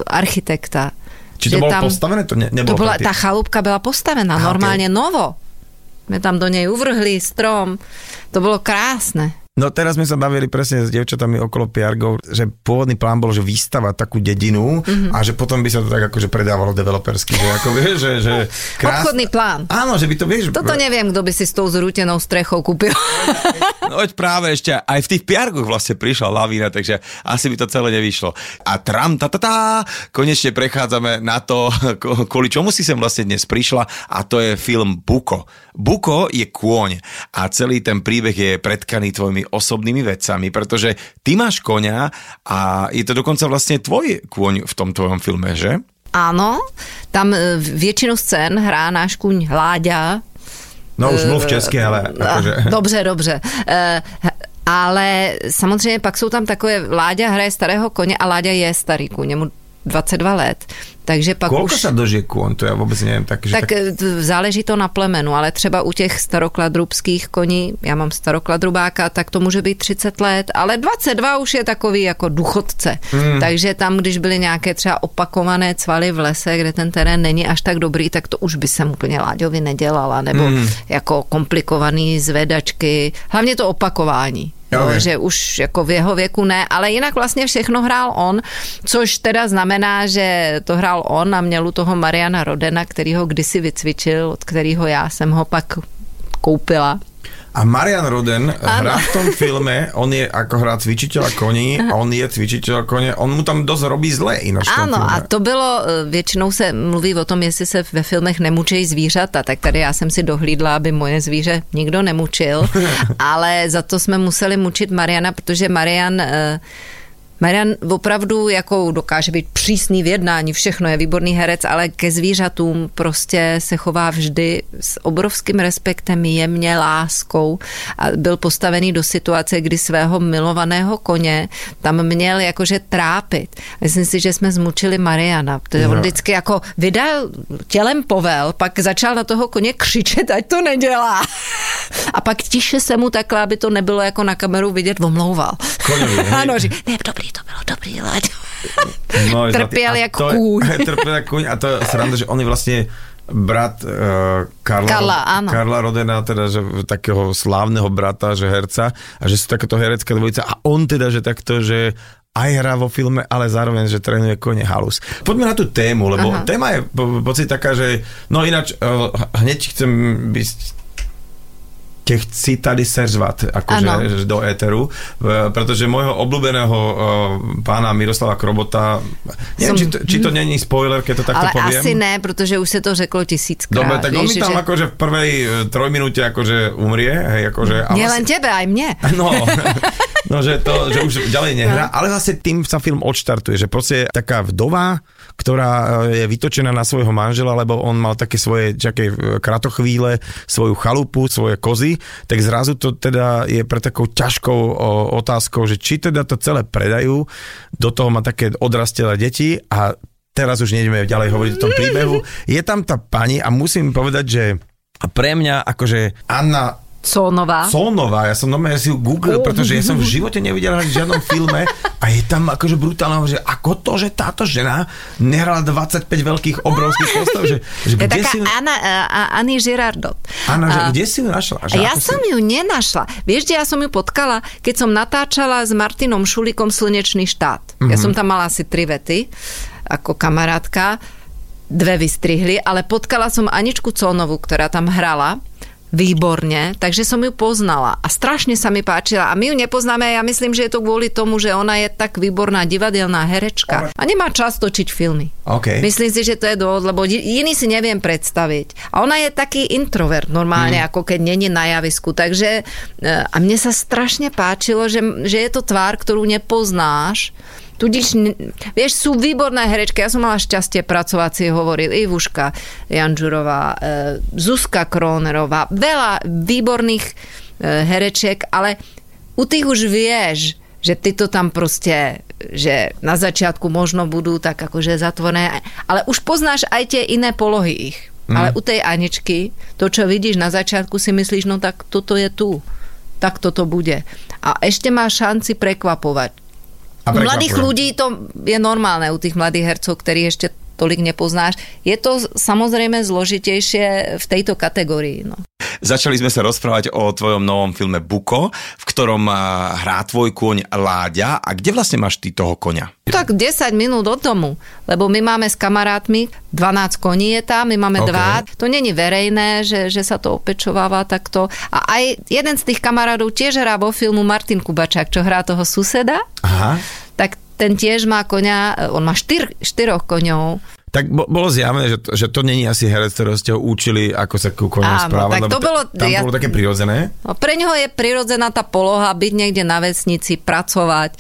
architekta. Či to bolo tam, postavené? To, ne, to bola, tá chalúbka bola postavená Aha, normálne okay. novo. My tam do nej uvrhli strom. To bolo krásne. No teraz sme sa bavili presne s devčatami okolo Piargov, že pôvodný plán bol, že vystavať takú dedinu mm-hmm. a že potom by sa to tak akože predávalo developersky, že ako [laughs] vieš, že, že krás... Obchodný plán. Áno, že by to vieš... Toto neviem, kto by si s tou zrútenou strechou kúpil. [laughs] No veď práve ešte aj v tých Piargoch vlastne prišla lavína, takže asi by to celé nevyšlo. A tram, ta, ta, ta, konečne prechádzame na to, [laughs] kvôli čomu si sem vlastne dnes prišla a to je film Buko. Buko je kôň a celý ten príbeh je predkaný tvojimi osobnými vecami, pretože ty máš konia a je to dokonca vlastne tvoj kôň v tom tvojom filme, že? Áno, tam e, většinu scén hrá náš kuň Láďa. No už mluv česky, ale... Akože... Dobře, dobře. E, ale samozřejmě pak jsou tam takové, Láďa hraje starého koně a Láďa je starý kůň, mu 22 let. Takže pak Koľko už... sa dožije kôň? To ja vôbec neviem. Tak, že tak, tak záleží to na plemenu, ale třeba u těch starokladrubských koní, já mám starokladrubáka, tak to může být 30 let, ale 22 už je takový jako duchodce. Hmm. Takže tam, když byly nějaké třeba opakované cvaly v lese, kde ten terén není až tak dobrý, tak to už by jsem úplně Láďovi nedělala, nebo hmm. jako komplikovaný zvedačky. Hlavně to opakování Okay. že už jako v jeho věku ne, ale jinak vlastně všechno hrál on, což teda znamená, že to hrál on a měl u toho Mariana Rodena, který ho kdysi vycvičil, od kterého já jsem ho pak koupila. A Marian Roden hrá v tom filme, on je ako hrá cvičiteľa koní, on je cvičiteľ koně, on mu tam dosť robí zle ináč Ano, a to bylo, eh, většinou se mluví o tom, jestli se ve filmech nemučejí zvířata, tak tady já jsem si dohlídla, aby moje zvíře nikdo nemučil, [laughs] ale za to jsme museli mučit Mariana, protože Marian eh, Marian opravdu jako dokáže být přísný v jednání, všechno je výborný herec, ale ke zvířatům prostě se chová vždy s obrovským respektem, jemně, láskou a byl postavený do situace, kdy svého milovaného koně tam měl jakože trápit. Myslím si, že jsme zmučili Mariana, protože on Jo. vždycky jako vydal tělem povel, pak začal na toho koně křičet, ať to nedělá. A pak tiše se mu takhle, aby to nebylo jako na kameru vidět, omlouval. Hej. [laughs] Ano, že ne, dobrý, to bylo dobrý, leď. No, [laughs] je Trpěl zlatý. A jak to je- kůň. [laughs] Trpěl jak kůň a to je sranda, že on je vlastne brat uh, Karla, Karla, áno. Karla Rodena, teda že takého slávneho brata, že herca a že sú takéto herecká dvojica a on teda, že takto, že aj hrá vo filme, ale zároveň, že trénuje kone halus. Poďme na tú tému, lebo Aha. téma je po, pocit taká, že no ináč uh, hneď chcem byť tě chci tady seřvat, akože do éteru, protože môjho obľúbeného uh, pána Miroslava Krobota, neviem, Som- či to, či to není spoiler, keď to takto Ale poviem. asi ne, protože už se to řeklo tisíckrát. Dobre, tak on mi tam že- akože v prvej e, trojminúte akože umrie, hej, akože... a Nie vlastne- len tebe, aj mne. [laughs] No, no že, to, že už ďalej nehrá, ale vlastne tým sa film odštartuje, že proste je taká vdova, ktorá e, je vytočená na svojho manžela, lebo on mal také svoje čaké e, kratochvíle, svoju chalupu, svoje kozy, tak zrazu to teda je pre takou ťažkou otázkou, že či teda to celé predajú, do toho má také odrastelé deti a teraz už nejdeme ďalej hovoriť o tom príbehu. Je tam tá pani a musím povedať, že pre mňa akože Anna Cónová. Sonová, ja som normálne si ju googlil, pretože ja som v živote nevidel v žiadnom filme a je tam akože brutálne, že ako to, že táto žena nehrala 25 veľkých obrovských postav, že, že Je kde taká si Anna, uh, Anny Girardot. Anna, že A- kde si ju našla? Že ja som si... ju nenašla. Vieš, kde ja som ju potkala? Keď som natáčala s Martinom Šulikom Slnečný štát. Ja som tam mala asi tri vety ako kamarátka. Dve vystrihli, ale potkala som Aničku Cónovú, ktorá tam hrala výborne, takže som ju poznala a strašne sa mi páčila a my ju nepoznáme a ja myslím, že je to kvôli tomu, že ona je tak výborná divadelná herečka a nemá čas točiť filmy. OK. Myslím si, že to je dôvod, lebo iný si neviem predstaviť. A ona je taký introvert normálne, mm. ako keď není na javisku. Takže e, a mne sa strašne páčilo, že, že je to tvár, ktorú nepoznáš. Tudíž, vieš, sú výborné herečky. Ja som mala šťastie pracovať, si hovoril Ivuška Janžurová, e, Zuzka Kronerová, veľa výborných e, herečiek, ale u tých už vieš, že ty to tam proste, že na začiatku možno budú tak akože zatvorené, ale už poznáš aj tie iné polohy ich. Mm. Ale u tej Aničky, to, čo vidíš na začiatku, si myslíš, no tak toto je tu. Tak toto bude. A ešte má šanci prekvapovať. A U mladých prekvapuje. ľudí to je normálne, u tých mladých hercov, ktorí ešte tolik nepoznáš. Je to samozrejme zložitejšie v tejto kategórii. No. Začali sme sa rozprávať o tvojom novom filme Buko, v ktorom hrá tvoj kôň Láďa. A kde vlastne máš ty toho koňa? Tak 10 minút od domu, lebo my máme s kamarátmi, 12 koní je tam, my máme OK. okay. dva, to není verejné, že, že sa to opečováva takto. A aj jeden z tých kamarátov tiež hrá vo filmu Martin Kubačák, čo hrá toho suseda, Aha. tak ten tiež má koňa, on má štyr, štyroch koňov. Tak bo, bolo zjavné, že to, že to není asi herec, ktorého ste ho učili, ako sa ku Áno, správať, tak to bolo- tam ja- bolo také prirodzené. No, pre ňoho je prirodzená tá poloha byť niekde na vesnici, pracovať.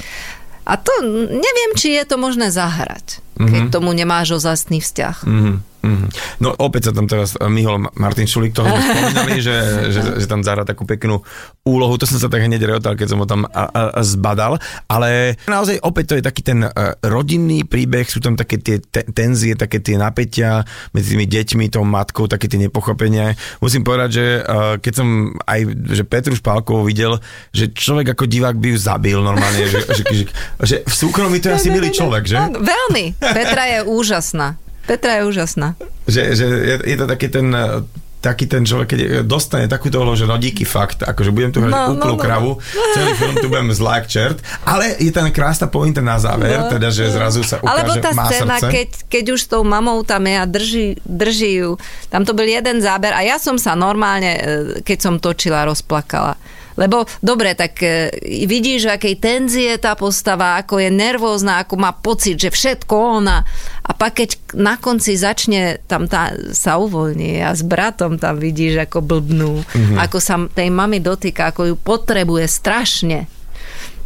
A to neviem, či je to možné zahrať, keď tomu nemáš ozastný vzťah. Mhm, mhm. No opäť sa tam teraz myhol Martin Šulík, toho sme [laughs] spomínali, že, že, že tam zahrá takú peknú úlohu, to som sa tak hneď reotal, keď som ho tam a, a, a zbadal, ale naozaj opäť to je taký ten uh, rodinný príbeh, sú tam také tie te, tenzie, také tie napätia medzi tými deťmi, tou matkou, také tie nepochopenia. Musím povedať, že uh, keď som aj že Petru Špálkovú videl, že človek ako divák by ju zabil normálne, že, že, že, že v súkromí to je asi milý [laughs] človek, že? Veľmi. Petra je úžasná. Petra je úžasná. Že, že je, je to taký ten, eh, taký ten človek, keď dostane takúto úlohu, že no díky fakt, akože budem tu hrať No, úplnú no, no, kravu, celý film tu budem zlá jak čert, ale je tam krásna pointa na záver, No, teda, že zrazu sa ukáže, Alebo tá má scéna, srdce. keď, keď už s tou mamou tam je a drží, drží ju. Tam to bol jeden záber a ja som sa normálne, e, keď som točila, rozplakala. Lebo dobre, tak e, vidíš, akej tenzie tá postava, ako je nervózna, ako má pocit, že všetko ona. A pak keď na konci začne tam tá, sa uvoľní a s bratom tam vidíš, ako blbnú, mm-hmm. ako sa tej mami dotýka, ako ju potrebuje strašne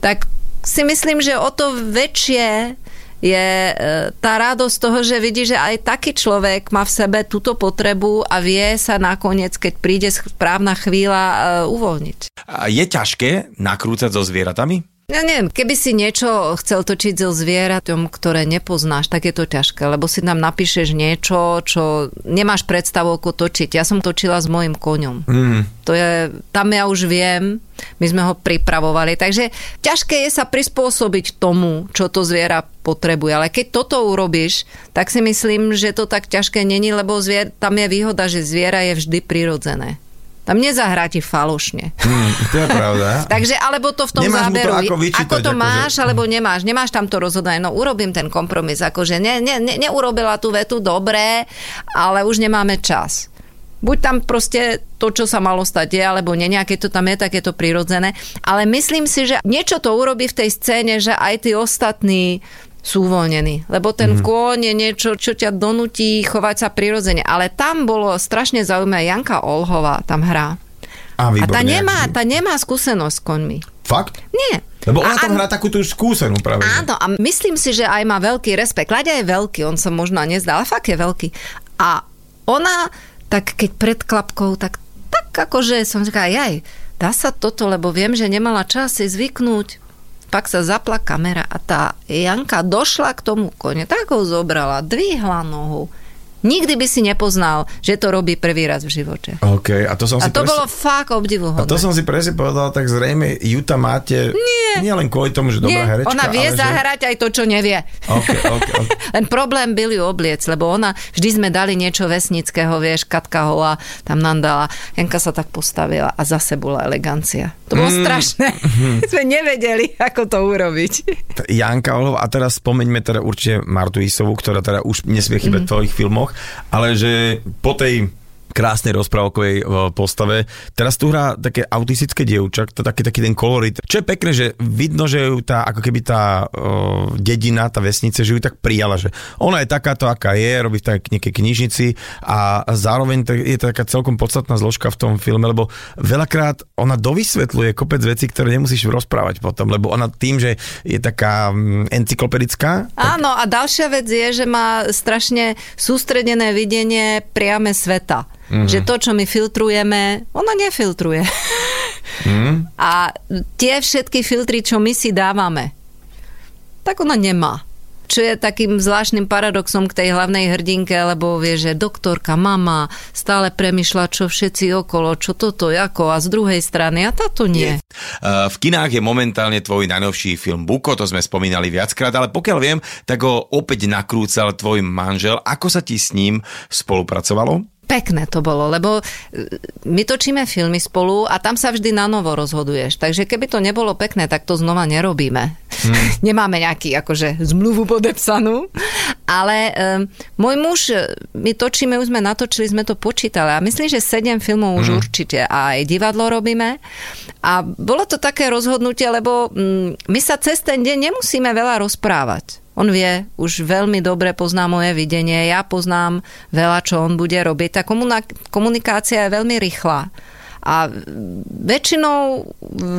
tak si myslím, že o to väčšie je e, tá radosť toho, že vidí, že aj taký človek má v sebe túto potrebu a vie sa nakoniec, keď príde správna chvíľa, e, uvoľniť. Je ťažké nakrúcať so zvieratami? Ja neviem, keby si niečo chcel točiť so zvieratom, ktoré nepoznáš, tak je to ťažké, lebo si tam napíšeš niečo, čo nemáš predstavu, ako točiť. Ja som točila s mojim koňom. Mm. To je, tam ja už viem, my sme ho pripravovali, takže ťažké je sa prispôsobiť tomu, čo to zviera potrebuje. Ale keď toto urobíš, tak si myslím, že to tak ťažké není, lebo zvier, tam je výhoda, že zviera je vždy prirodzené. Tam nezahrá ti falošne. Hm, to je pravda. [laughs] Takže alebo to v tom Nemáš mu to záberu, ako vyčítať, ako to akože- máš, alebo nemáš, nemáš tam to rozhodanie, no urobím ten kompromis, akože ne, ne, ne, neurobila tú vetu dobre, ale už nemáme čas. Buď tam proste to, čo sa malo stať, je, alebo nie, nejaké to tam je, tak je to prirodzené. Ale myslím si, že niečo to urobí v tej scéne, že aj tí ostatní sú uvoľnení. Lebo ten mm. kôň je niečo, čo ťa donutí chovať sa prirodzene. Ale tam bolo strašne zaujímavé, Janka Olhová tam hrá. A, A tá nemá, tá nemá skúsenosť s koňmi. Fakt? Nie. Lebo ona A- tam hrá takú tú skúsenú práve. Áno, a myslím si, že aj má veľký rešpekt. Láďa je veľký, on sa možno nezdá, ale fakt je veľký. A ona, tak keď pred klapkou, tak, tak akože som říkala, jaj, dá sa toto, lebo viem, že nemala čas si zvyknúť. Pak sa zapla kamera a tá Janka došla k tomu kone, tak ho zobrala, dvihla nohu. Nikdy by si nepoznal, že to robí prvý raz v živote. OK, a to som A si to presne- bolo fakt A obdivuhodné. to som si presne povedal, tak zrejme Juta máte Nie. nie len kvôli tomu, že dobrá Nie, herečka, ona vie ale zahrať aj to, čo nevie. Že... Okay, okay, okay. [laughs] Len problém byl ju obliec, lebo ona, vždy sme dali niečo vesnického, vieš, Katka Hola tam nám dala, Janka sa tak postavila a zase bola elegancia. To bolo mm. strašné. [laughs] sme nevedeli, ako to urobiť. Janka Olov, a teraz spomeňme teda určite Martu Isovú, ktorá teda už nesmie chýbať v tvojich filmoch, ale že po tej krásnej rozprávkovej e, postave. Teraz tu hrá také autistické dievča, to taký, taký ten kolorit. Čo je pekné, že vidno, že ju tá, ako keby tá uh, dedina, tá vesnice, že ju tak prijala, že ona je takáto, aká je, robí v tak nejakej knižnici a zároveň to je taká celkom podstatná zložka v tom filme, lebo veľakrát ona dovysvetľuje kopec vecí, ktoré nemusíš rozprávať potom, lebo ona tým, že je taká mm, encyklopedická, Áno, a ďalšia vec je, že má strašne sústredené videnie priame sveta. Mm-hmm. Že to, čo my filtrujeme, ona nefiltruje. Mm-hmm. A tie všetky filtry, čo my si dávame, tak ona nemá. Čo je takým zvláštnym paradoxom k tej hlavnej hrdinke, lebo vie, že doktorka, mama stále premyšľa, čo všetci okolo, čo toto, ako a z druhej strany a táto nie. Uh, V kinách je momentálne tvoj najnovší film Buko, to sme spomínali viackrát, ale pokiaľ viem, tak ho opäť nakrúcal tvoj manžel. Ako sa ti s ním spolupracovalo? Pekné to bolo, lebo e, my točíme filmy spolu a tam sa vždy na novo rozhoduješ. Takže keby to nebolo pekné, tak to znova nerobíme. Hmm. [laughs] Nemáme nejaký akože zmluvu podepsanú. Ale um, môj muž, e, my točíme, už sme natočili, sme to počítali a myslím, že sedem filmov už hmm. určite a aj divadlo robíme. A bolo to také rozhodnutie, lebo um, my sa cez ten deň nemusíme veľa rozprávať. On vie, už veľmi dobre pozná moje videnie, ja poznám veľa, čo on bude robiť. Tá komunikácia je veľmi rýchla a väčšinou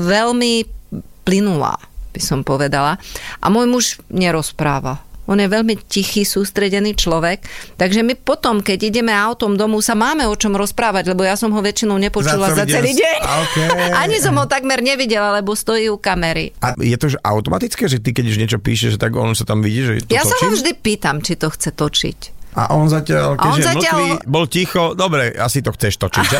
veľmi plynulá, by som povedala. A môj muž nerozpráva. On je veľmi tichý, sústredený človek, takže my potom, keď ideme autom domov, sa máme o čom rozprávať, lebo ja som ho väčšinou nepočula za, Za celý deň. Okay. [laughs] Ani som ho takmer nevidela, lebo stojí u kamery. A je to že automatické, že ty keď už niečo píšeš, tak on sa tam vidí, že to Ja sa točím? ho vždy pýtam, či to chce točiť. A on zatiaľ, on keďže zatiaľ- mlkvý, bol ticho, dobre, asi to chceš točiť, že?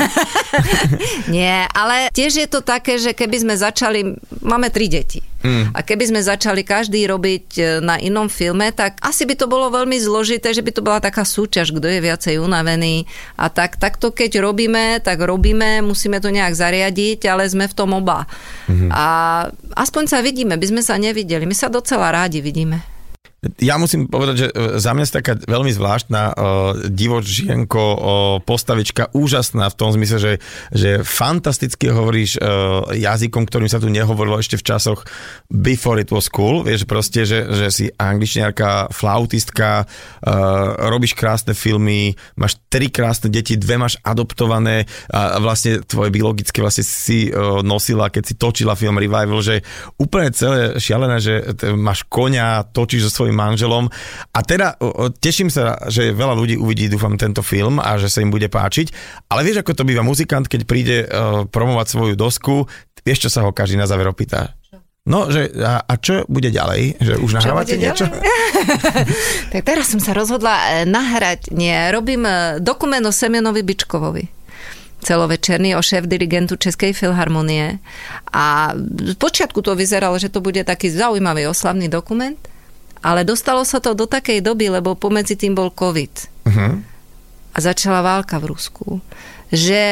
[laughs] Nie, ale tiež je to také, že keby sme začali, máme tri deti. Mm. A keby sme začali každý robiť e, na inom filme, tak asi by to bolo veľmi zložité, že by to bola taká súťaž, kto je viacej unavený. A tak, takto keď robíme, tak robíme, musíme to nejak zariadiť, ale sme v tom oba. Mm. A aspoň sa vidíme, by sme sa nevideli. My sa docela rádi vidíme. Ja musím povedať, že e, za mňa je taká veľmi zvláštna uh, divočienko uh, postavička, úžasná v tom zmysle, že, že fantasticky hovoríš uh, jazykom, ktorým sa tu nehovorilo ešte v časoch before it was cool, vieš proste, že, že si angličniarka, flautistka, uh, robíš krásne filmy, máš tri krásne deti, dve máš adoptované a vlastne tvoje biologické vlastne si uh, nosila, keď si točila film Revival, že úplne celé šialené, že máš konia, točíš so svojím manželom. A teda teším sa, že veľa ľudí uvidí, dúfam, tento film a že sa im bude páčiť. Ale vieš, ako to býva muzikant, keď príde uh, promovať svoju dosku, vieš, čo sa ho každý na záver opýta? No, že a, a čo bude ďalej? Že už nahrávate niečo? [laughs] tak teraz som sa rozhodla e, nahrať, nie, robím e, dokument o Semenovi Bičkovovi celovečerný o šéf dirigentu Českej filharmonie. A v počiatku to vyzeralo, že to bude taký zaujímavý oslavný dokument. Ale dostalo sa to do takej doby, lebo pomedzi tým bol COVID. Uh-huh. A začala válka v Rusku. Že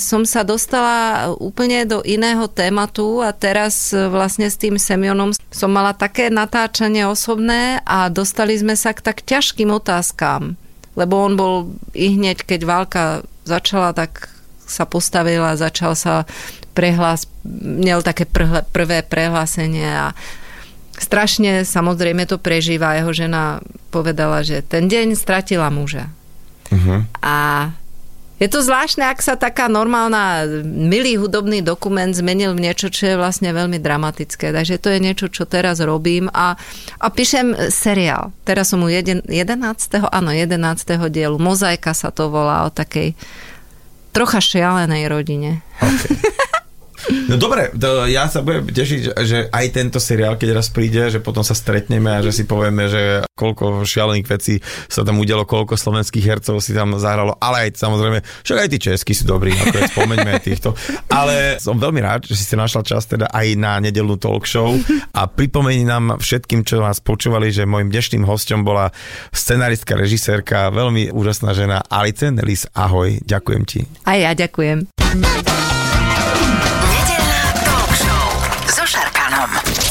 som sa dostala úplne do iného tématu a teraz vlastne s tým Semionom som mala také natáčanie osobné a dostali sme sa k tak ťažkým otázkam. Lebo on bol i hneď, keď válka začala, tak sa postavil a začal sa prehlás, měl také prvé prehlásenie a strašne samozrejme to prežíva. Jeho žena povedala, že ten deň stratila muža. Uh-huh. A je to zvláštne, ak sa taká normálna, milý hudobný dokument zmenil v niečo, čo je vlastne veľmi dramatické. Takže to je niečo, čo teraz robím a, a píšem seriál. Teraz som u 11. áno, 11. dielu. Mozaika sa to volá o takej trocha šialenej rodine. Okay. [laughs] No dobre, to ja sa budem tešiť, že aj tento seriál, keď raz príde, že potom sa stretneme a že si povieme, že koľko šialených vecí sa tam udialo, koľko slovenských hercov si tam zahralo, ale aj samozrejme, však aj tí českí sú dobrí, ako spomeňme aj týchto. Ale som veľmi rád, že si ste našla čas teda aj na nedelnú talk show a pripomení nám všetkým, čo nás počúvali, že môjim dnešným hostom bola scenaristka, režisérka, veľmi úžasná žena Alice Nelis. Ahoj, ďakujem ti. A ja ďakujem.